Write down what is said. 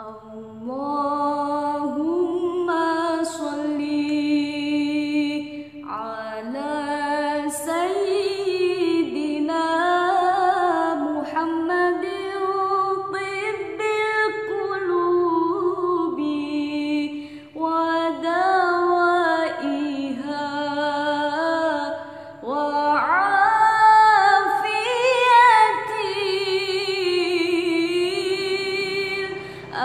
Um, Ông mô